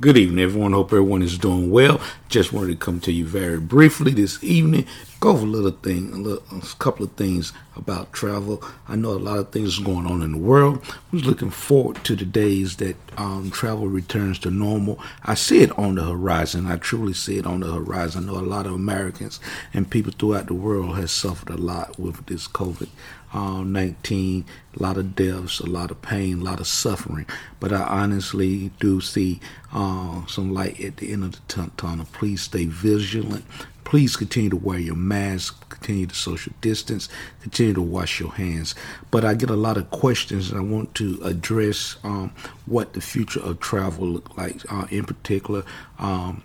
Good evening, everyone. Hope everyone is doing well. Just wanted to come to you very briefly this evening. Go over a little thing, a, little, a couple of things about travel. I know a lot of things going on in the world. I was looking forward to the days that um, travel returns to normal. I see it on the horizon. I truly see it on the horizon. I know a lot of Americans and people throughout the world has suffered a lot with this COVID um, 19, a lot of deaths, a lot of pain, a lot of suffering. But I honestly do see uh, some light at the end of the tunnel. Please stay vigilant. Please continue to wear your mask, continue to social distance, continue to wash your hands. But I get a lot of questions, and I want to address um, what the future of travel look like. Uh, in particular, um,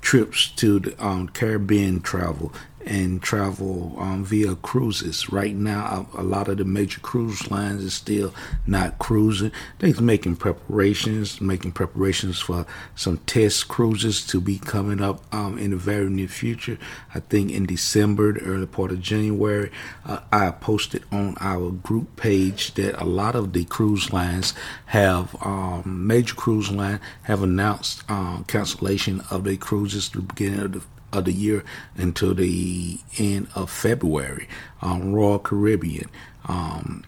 trips to the um, Caribbean travel and travel um, via cruises. Right now, a, lot of the major cruise lines is still not cruising. They're making preparations, making preparations for some test cruises to be coming up um, in the very near future. I think in December, the early part of January, uh, I posted on our group page that a lot of the cruise lines have um, major cruise line have announced uh, cancellation of their cruises the beginning of the of the year until the end of February. Um, Royal Caribbean, um,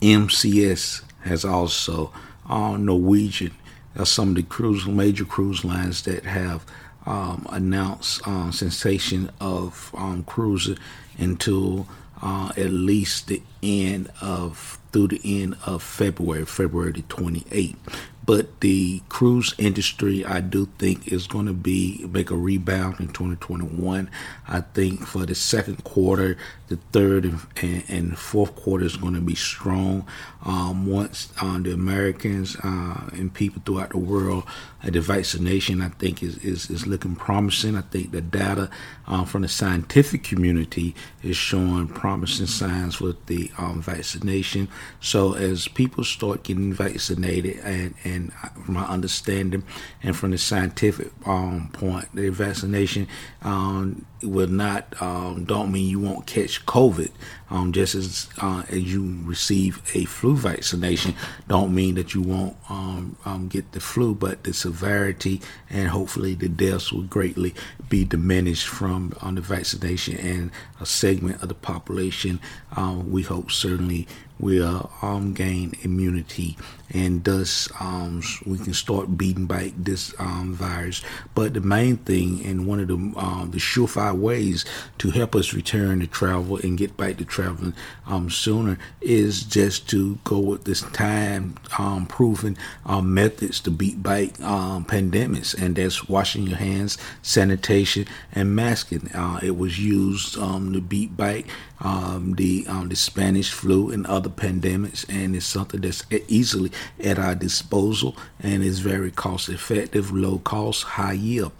MCS has also uh, Norwegian. are some of the cruise major cruise lines that have um, announced uh, cessation of um, cruising until uh, at least the end of through the end of February, February the 28th. But the cruise industry, I do think, is going to be make a rebound in 2021. I think for the second quarter, the third and, and fourth quarter is going to be strong. Um, once uh, the Americans uh, and people throughout the world, uh, the vaccination, I think, is, is, is looking promising. I think the data uh, from the scientific community is showing promising signs with the um, vaccination. So as people start getting vaccinated, and, and from my understanding, and from the scientific um, point, the vaccination um, will not um, don't mean you won't catch COVID. Um, just as uh, as you receive a flu vaccination, don't mean that you won't um, um, get the flu, but the severity and hopefully the deaths will greatly be diminished from on the vaccination and a segment of the population. We hope certainly will um, gain immunity and thus um, we can start beating back this um, virus. But the main thing and one of the um, the surefire ways to help us return to travel and get back to traveling um, sooner is just to go with this time um, proven um, methods to beat back um, pandemics, and that's washing your hands, sanitation, and masking. Uh, it was used um, to beat back um, the um, the Spanish flu and other pandemics, and it's something that's easily at our disposal and is very cost effective, low cost, high yield.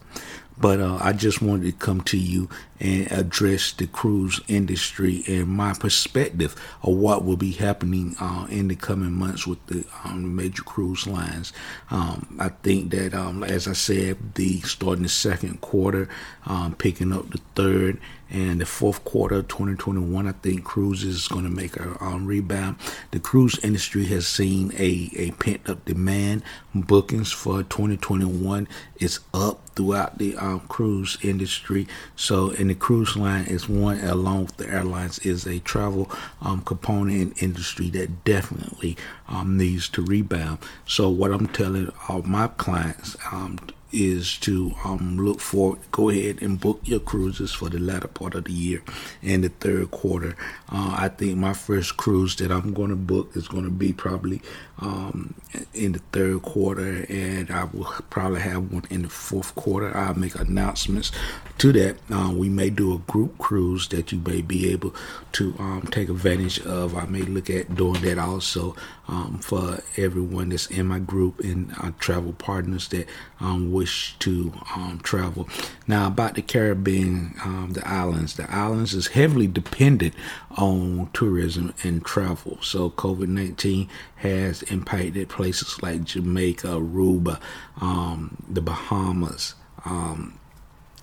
But uh, I just wanted to come to you and address the cruise industry and my perspective of what will be happening uh, in the coming months with the um, major cruise lines. Um, I think that, um, as I said, the starting the second quarter, um, picking up the third and the fourth quarter of 2021, I think cruises is going to make a um, rebound. The cruise industry has seen a, a pent up demand. Bookings for 2021 is up throughout the um, cruise industry. So, and the cruise line is one, along with the airlines, is a travel um, component industry that definitely um, needs to rebound. So, what I'm telling all my clients um, is to um, look for go ahead and book your cruises for the latter part of the year and the third quarter. Uh, I think my first cruise that I'm going to book is going to be probably um, in the third quarter, and I will probably have one in the fourth quarter. I'll make announcements to that. Uh, we may do a group cruise that you may be able to um, take advantage of. I may look at doing that also um, for everyone that's in my group and uh, travel partners that um, wish to um, travel. Now, about the Caribbean, um, the islands, the islands is heavily dependent on tourism and travel. So, COVID 19 has impacted places like Jamaica, Aruba, um, the Bahamas. Um,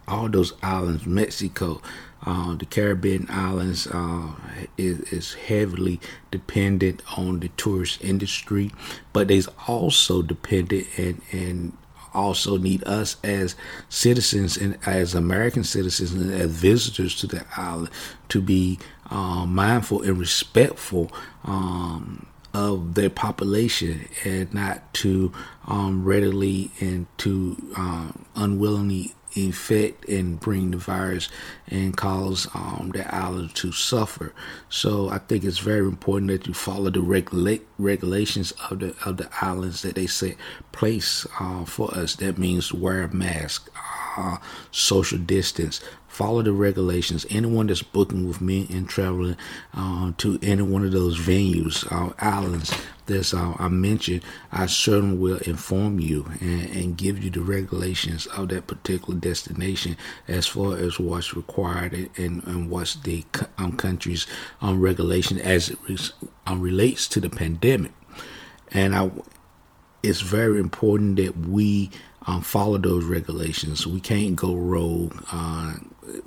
all those islands, Mexico, uh, the Caribbean islands uh, is, is, heavily dependent on the tourist industry, but they's also dependent and and also need us as citizens and as American citizens and as visitors to the island to be uh, mindful and respectful um, of their population and not to um, readily and to um, unwillingly infect and bring the virus and cause um, the island to suffer. So I think it's very important that you follow the regula- regulations of the of the islands that they set place uh, for us. That means wear a mask, uh, social distance, follow the regulations. Anyone that's booking with me and traveling uh, to any one of those venues, uh, islands that uh, I mentioned, I certainly will inform you and, and, give you the regulations of that particular destination as far as what's required and, and what's the um, country's um, regulation as it re- um, relates to the pandemic. And I, it's very important that we um, follow those regulations. We can't go rogue. Uh,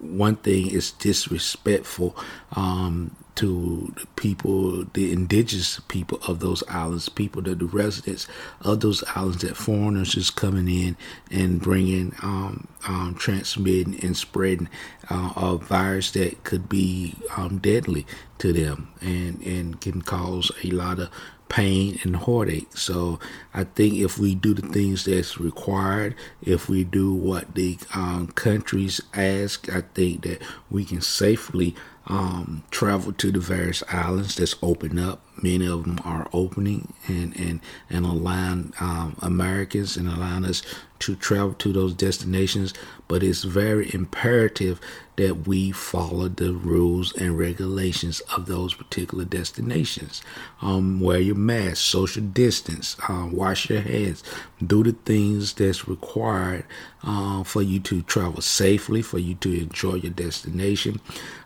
one thing is disrespectful um, to the people, the indigenous people of those islands, people that the residents of those islands, that foreigners is coming in and bringing, um, um, transmitting and spreading uh, a virus that could be um, deadly to them and and can cause a lot of pain and heartache. So I think if we do the things that's required, if we do what the um, countries ask, I think that we can safely um, travel to the various islands that's open up. Many of them are opening and and and allowing um, Americans and allowing us to travel to those destinations. But it's very imperative that we follow the rules and regulations of those particular destinations. Um, wear your mask, social distance, uh, wash your hands, do the things that's required uh, for you to travel safely, for you to enjoy your destination.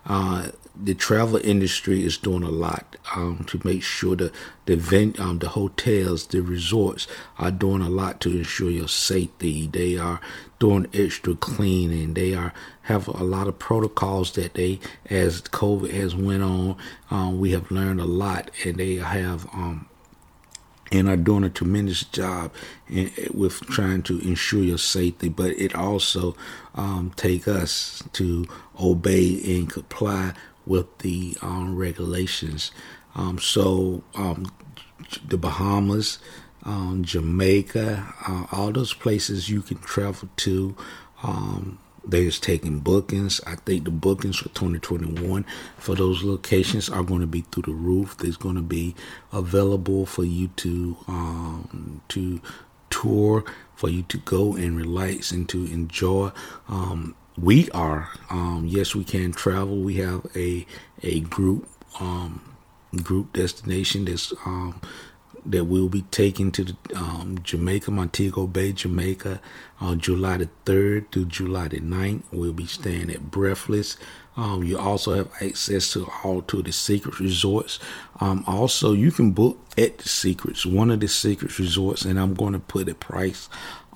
Uh, the travel industry is doing a lot um, to make sure that the event, um, the hotels, the resorts are doing a lot to ensure your safety. They are doing extra cleaning. They are have a lot of protocols that they, as COVID has went on, um, we have learned a lot, and they have um, and are doing a tremendous job in, with trying to ensure your safety. But it also um, take us to obey and comply with the um, regulations. Um, so um, the Bahamas, um, Jamaica, uh, all those places you can travel to. Um, they're taking bookings. I think the bookings for 2021 for those locations are going to be through the roof. There's going to be available for you to um, to tour, for you to go and relax and to enjoy. Um, we are, um, yes, we can travel. We have a a group um, group destination that's um, that we'll be taking to the, um, Jamaica, Montego Bay, Jamaica, on July the 3rd through July the 9th. We'll be staying at Breathless. Um, you also have access to all to the secret resorts. Um, also, you can book at the secrets, one of the Secrets resorts, and I'm going to put a price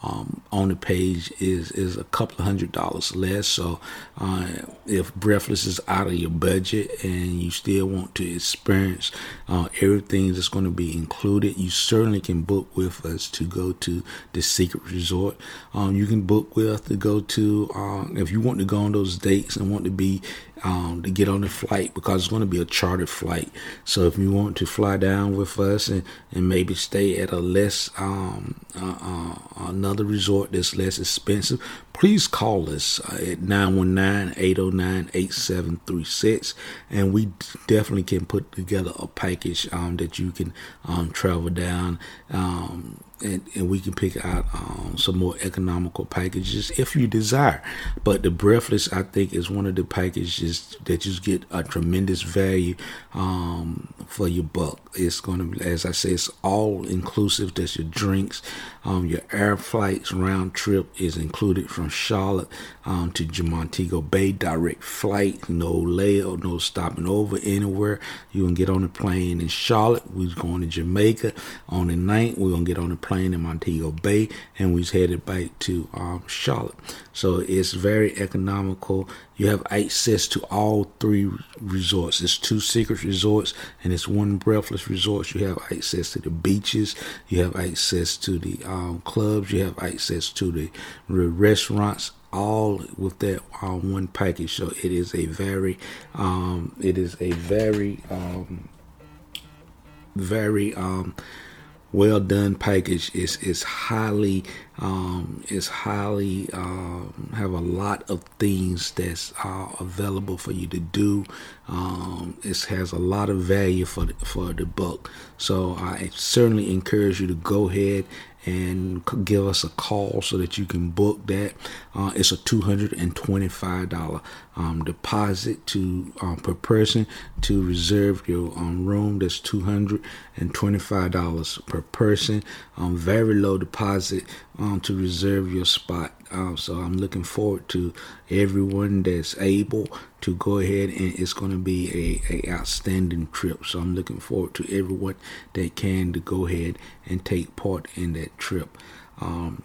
um, on the page is is a couple of hundred dollars less. So uh, if Breathless is out of your budget and you still want to experience uh, everything that's going to be included, you certainly can book with us to go to the Secret Resort. Um, you can book with us to go to uh, if you want to go on those dates and want to be um, to get on the flight because it's going to be a chartered flight. So if you want to fly down with us and, and maybe stay at a less um, uh, uh, another resort that's less expensive, please call us uh, at 919-809-8736 and we definitely can put together a package um, that you can um, travel down um, and, and we can pick out um, some more economical packages if you desire. But the Breathless, I think, is one of the packages that you get a tremendous value um, for your buck. It's going to as I say, it's all inclusive. That's your drinks, um, your air flights round trip is included from Charlotte um, to Montego Bay, direct flight, no layover, no stopping over anywhere. You can get on the plane in Charlotte. We're going to Jamaica on the night. We're gonna get on the plane plane in Montego Bay, and we headed back to um, Charlotte. So it's very economical. You have access to all three resorts. It's two secret resorts and it's one breathless resort. You have access to the beaches. You have access to the um, clubs. You have access to the restaurants all with that uh, one package. So it is a very, um, it is a very, um, very um, well done package. Is is highly, um, is highly um, have a lot of things that's uh, available for you to do. Um, it has a lot of value for the, for the buck. So I certainly encourage you to go ahead and give us a call so that you can book that. Uh, it's a $225 um, deposit to um, per person to reserve your um, room. That's $225 per person. Um, very low deposit um, to reserve your spot. Um, so I'm looking forward to everyone that's able to go ahead and it's going to be a, a outstanding trip. So I'm looking forward to everyone that can to go ahead and take part in that trip. Um,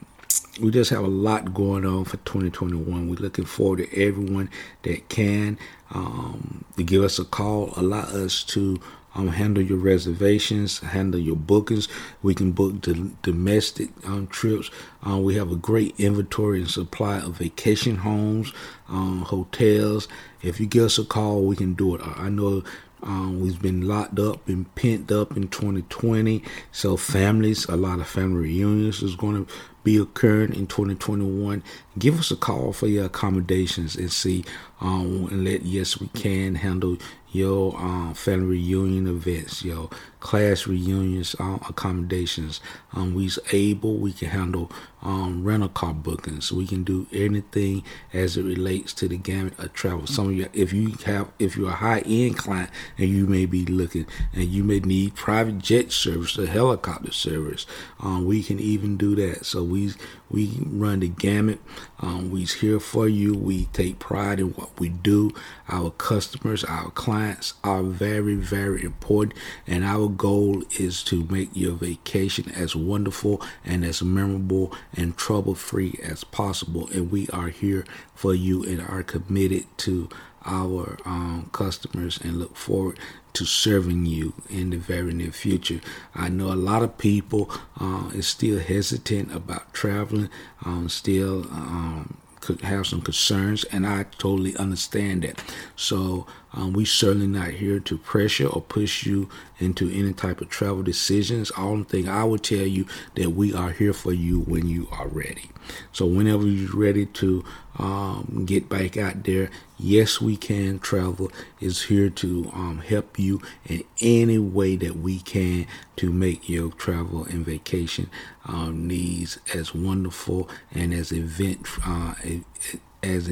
we just have a lot going on for 2021. We're looking forward to everyone that can um, to give us a call, allow us to um, handle your reservations, handle your bookings. We can book domestic um, trips. Uh, we have a great inventory and supply of vacation homes, um, hotels. If you give us a call, we can do it. I know um, we've been locked up and pent up in 2020. So families, a lot of family reunions is going to be occurring in 2021. Give us a call for your accommodations and see um, and let yes we can handle your um, family reunion events, your class reunions, um, accommodations. Um, we's able, we can handle um, rental car bookings. We can do anything as it relates to the gamut of travel. Some of you, if you have, if you're a high end client and you may be looking and you may need private jet service or helicopter service, um, we can even do that. So we we run the gamut. Um, we's here for you. We take pride in what we do. Our customers, our clients are very, very important. And our goal is to make your vacation as wonderful and as memorable and trouble free as possible. And we are here for you and are committed to our um, customers and look forward to serving you in the very near future. I know a lot of people uh, is still hesitant about traveling, um, still um, could have some concerns, and I totally understand that. So um, we certainly not here to pressure or push you into any type of travel decisions. Only thing I would tell you that we are here for you when you are ready. So whenever you're ready to um, get back out there, yes, we can travel is here to um, help you in any way that we can to make your travel and vacation um, needs as wonderful and as event uh, as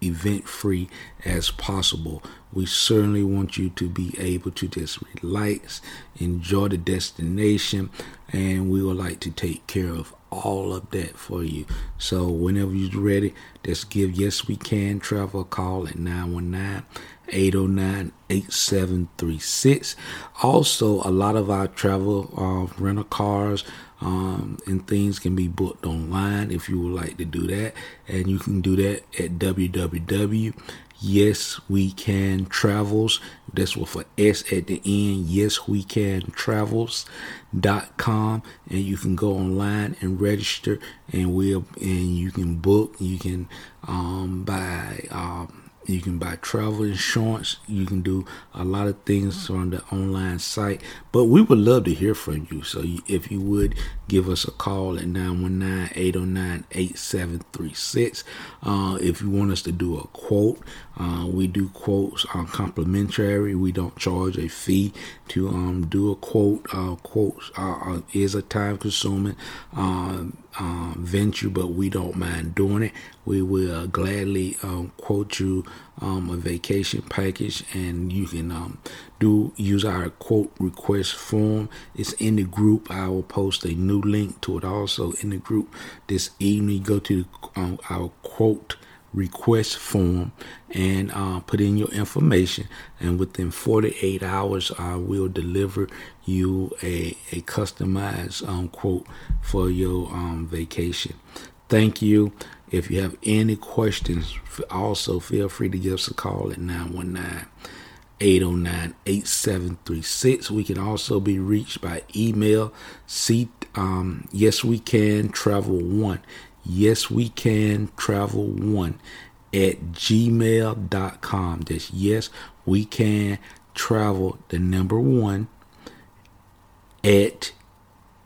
event free as possible. We certainly want you to be able to just relax, enjoy the destination, and we would like to take care of all of that for you. So whenever you're ready, just give Yes We Can Travel a call at 919 809 8736. Also, a lot of our travel uh, rental cars um, and things can be booked online if you would like to do that. And you can do that at www. That's with a S at the end. Yes, we can travels.com. And you can go online and register and we'll and you can book. You can um, buy um, you can buy travel insurance. You can do a lot of things on the online site. But we would love to hear from you. So if you would give us a call at 919 809 8736. Uh, if you want us to do a quote, uh, we do quotes uh, complimentary. We don't charge a fee to um, do a quote. Uh, quotes uh, is a time consuming um, uh, venture, but we don't mind doing it. We will gladly um, quote you um, a vacation package, and you can um, do use our quote request form. It's in the group. I will post a new link to it also in the group this evening. Go to um, our quote request form and uh, put in your information. And within 48 hours, I will deliver you a, a customized um, quote for your um, vacation. Thank you. If you have any questions, also feel free to give us a call at 919 809 8736. We can also be reached by email. See, um, yes, we can travel one. Yes, we can travel one at gmail.com. That's yes, we can travel the number one at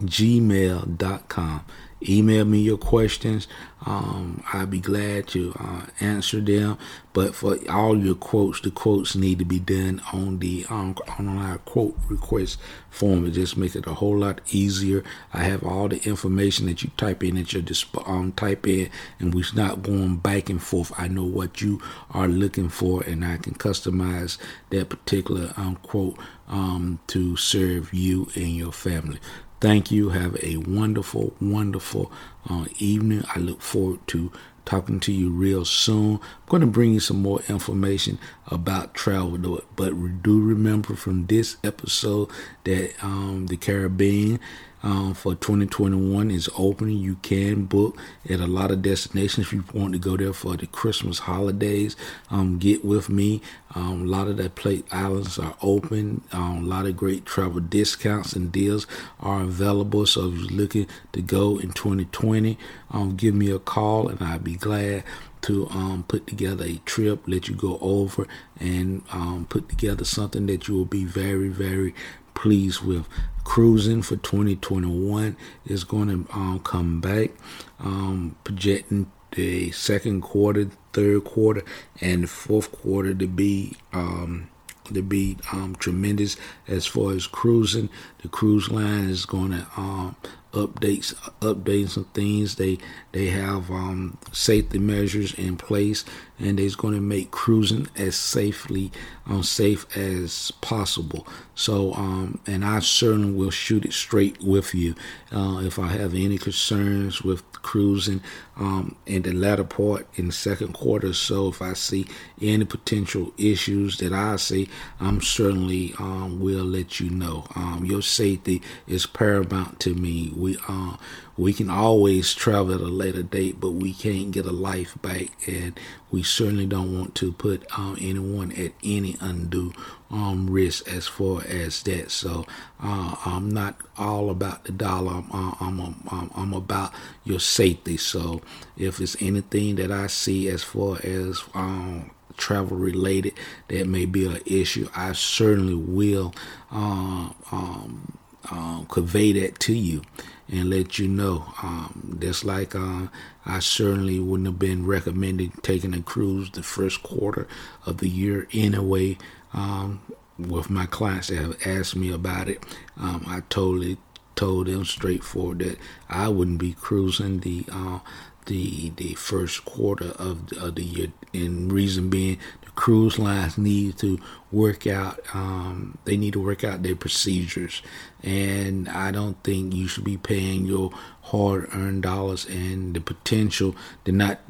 gmail.com. Email me your questions. Um, I'd be glad to uh, answer them. But for all your quotes, the quotes need to be done on the um, on our quote request form. It just makes it a whole lot easier. I have all the information that you type in that you just um, type in, and we're not going back and forth. I know what you are looking for, and I can customize that particular um, quote um, to serve you and your family. Thank you. Have a wonderful, wonderful uh, evening. I look forward to talking to you real soon. I'm going to bring you some more information about travel, but do remember from this episode that um, the Caribbean um, for 2021 is opening. You can book at a lot of destinations if you want to go there for the Christmas holidays. Um, get with me. Um, a lot of the plate islands are open. Um, a lot of great travel discounts and deals are available. So if you're looking to go in 2020, um, give me a call and I'd be glad to um, put together a trip, let you go over and um, put together something that you will be very, very pleased with. Cruising for 2021 is going to um, come back, um, projecting the second quarter, third quarter, and fourth quarter to be um, to be um, tremendous as far as cruising. The cruise line is going to um, updates updating some things. They they have um, safety measures in place, and they're going to make cruising as safely um, safe as possible. So, um, and I certainly will shoot it straight with you uh, if I have any concerns with cruising um, in the latter part in the second quarter. So, if I see any potential issues that I see, I'm certainly um, will let you know. Um, your safety is paramount to me. We uh, we can always travel at a later date, but we can't get a life back, and we certainly don't want to put um, anyone at any undue um, risk as far as that. So uh, I'm not all about the dollar. I'm uh, I'm, I'm, I'm about your safety. So if it's anything that I see as far as um, travel related that may be an issue, I certainly will uh, um, um, convey that to you and let you know. Um, just like uh, I certainly wouldn't have been recommending taking a cruise the first quarter of the year anyway. Um, with my clients that have asked me about it, um, I totally told them straightforward that I wouldn't be cruising the uh, the the first quarter of the, of the year. And reason being, the cruise lines need to work out. Um, they need to work out their procedures, and I don't think you should be paying your hard-earned dollars and the potential, the not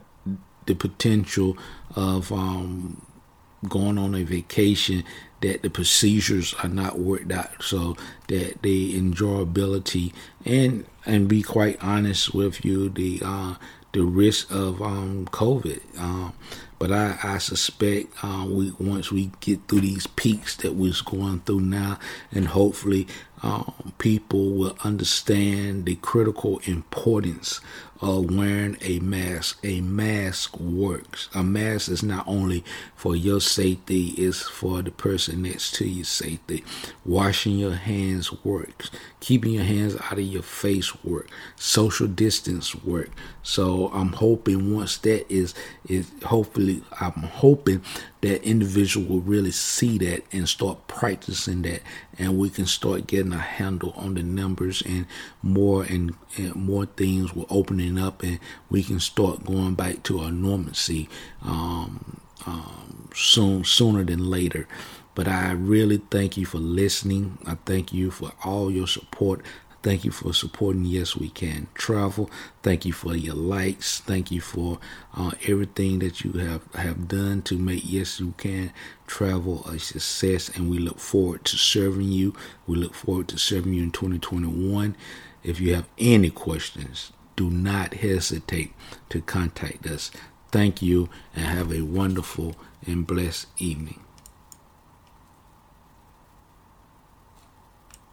the potential of um, going on a vacation that the procedures are not worked out so that the enjoyability and and be quite honest with you the uh, the risk of um, COVID. Um, but I, I suspect uh, we once we get through these peaks that we're going through now, and hopefully um, people will understand the critical importance of wearing a mask. A mask works. A mask is not only for your safety, it's for the person next to your safety. Washing your hands works. Keeping your hands out of your face work. Social distance work. So I'm hoping once that is is hopefully I'm hoping that individual will really see that and start practicing that and we can start getting a handle on the numbers and more and, and more things will opening up and we can start going back to our normalcy um, um, soon sooner than later but I really thank you for listening. I thank you for all your support Thank you for supporting Yes We Can Travel. Thank you for your likes. Thank you for uh, everything that you have, have done to make Yes We Can Travel a success. And we look forward to serving you. We look forward to serving you in 2021. If you have any questions, do not hesitate to contact us. Thank you and have a wonderful and blessed evening.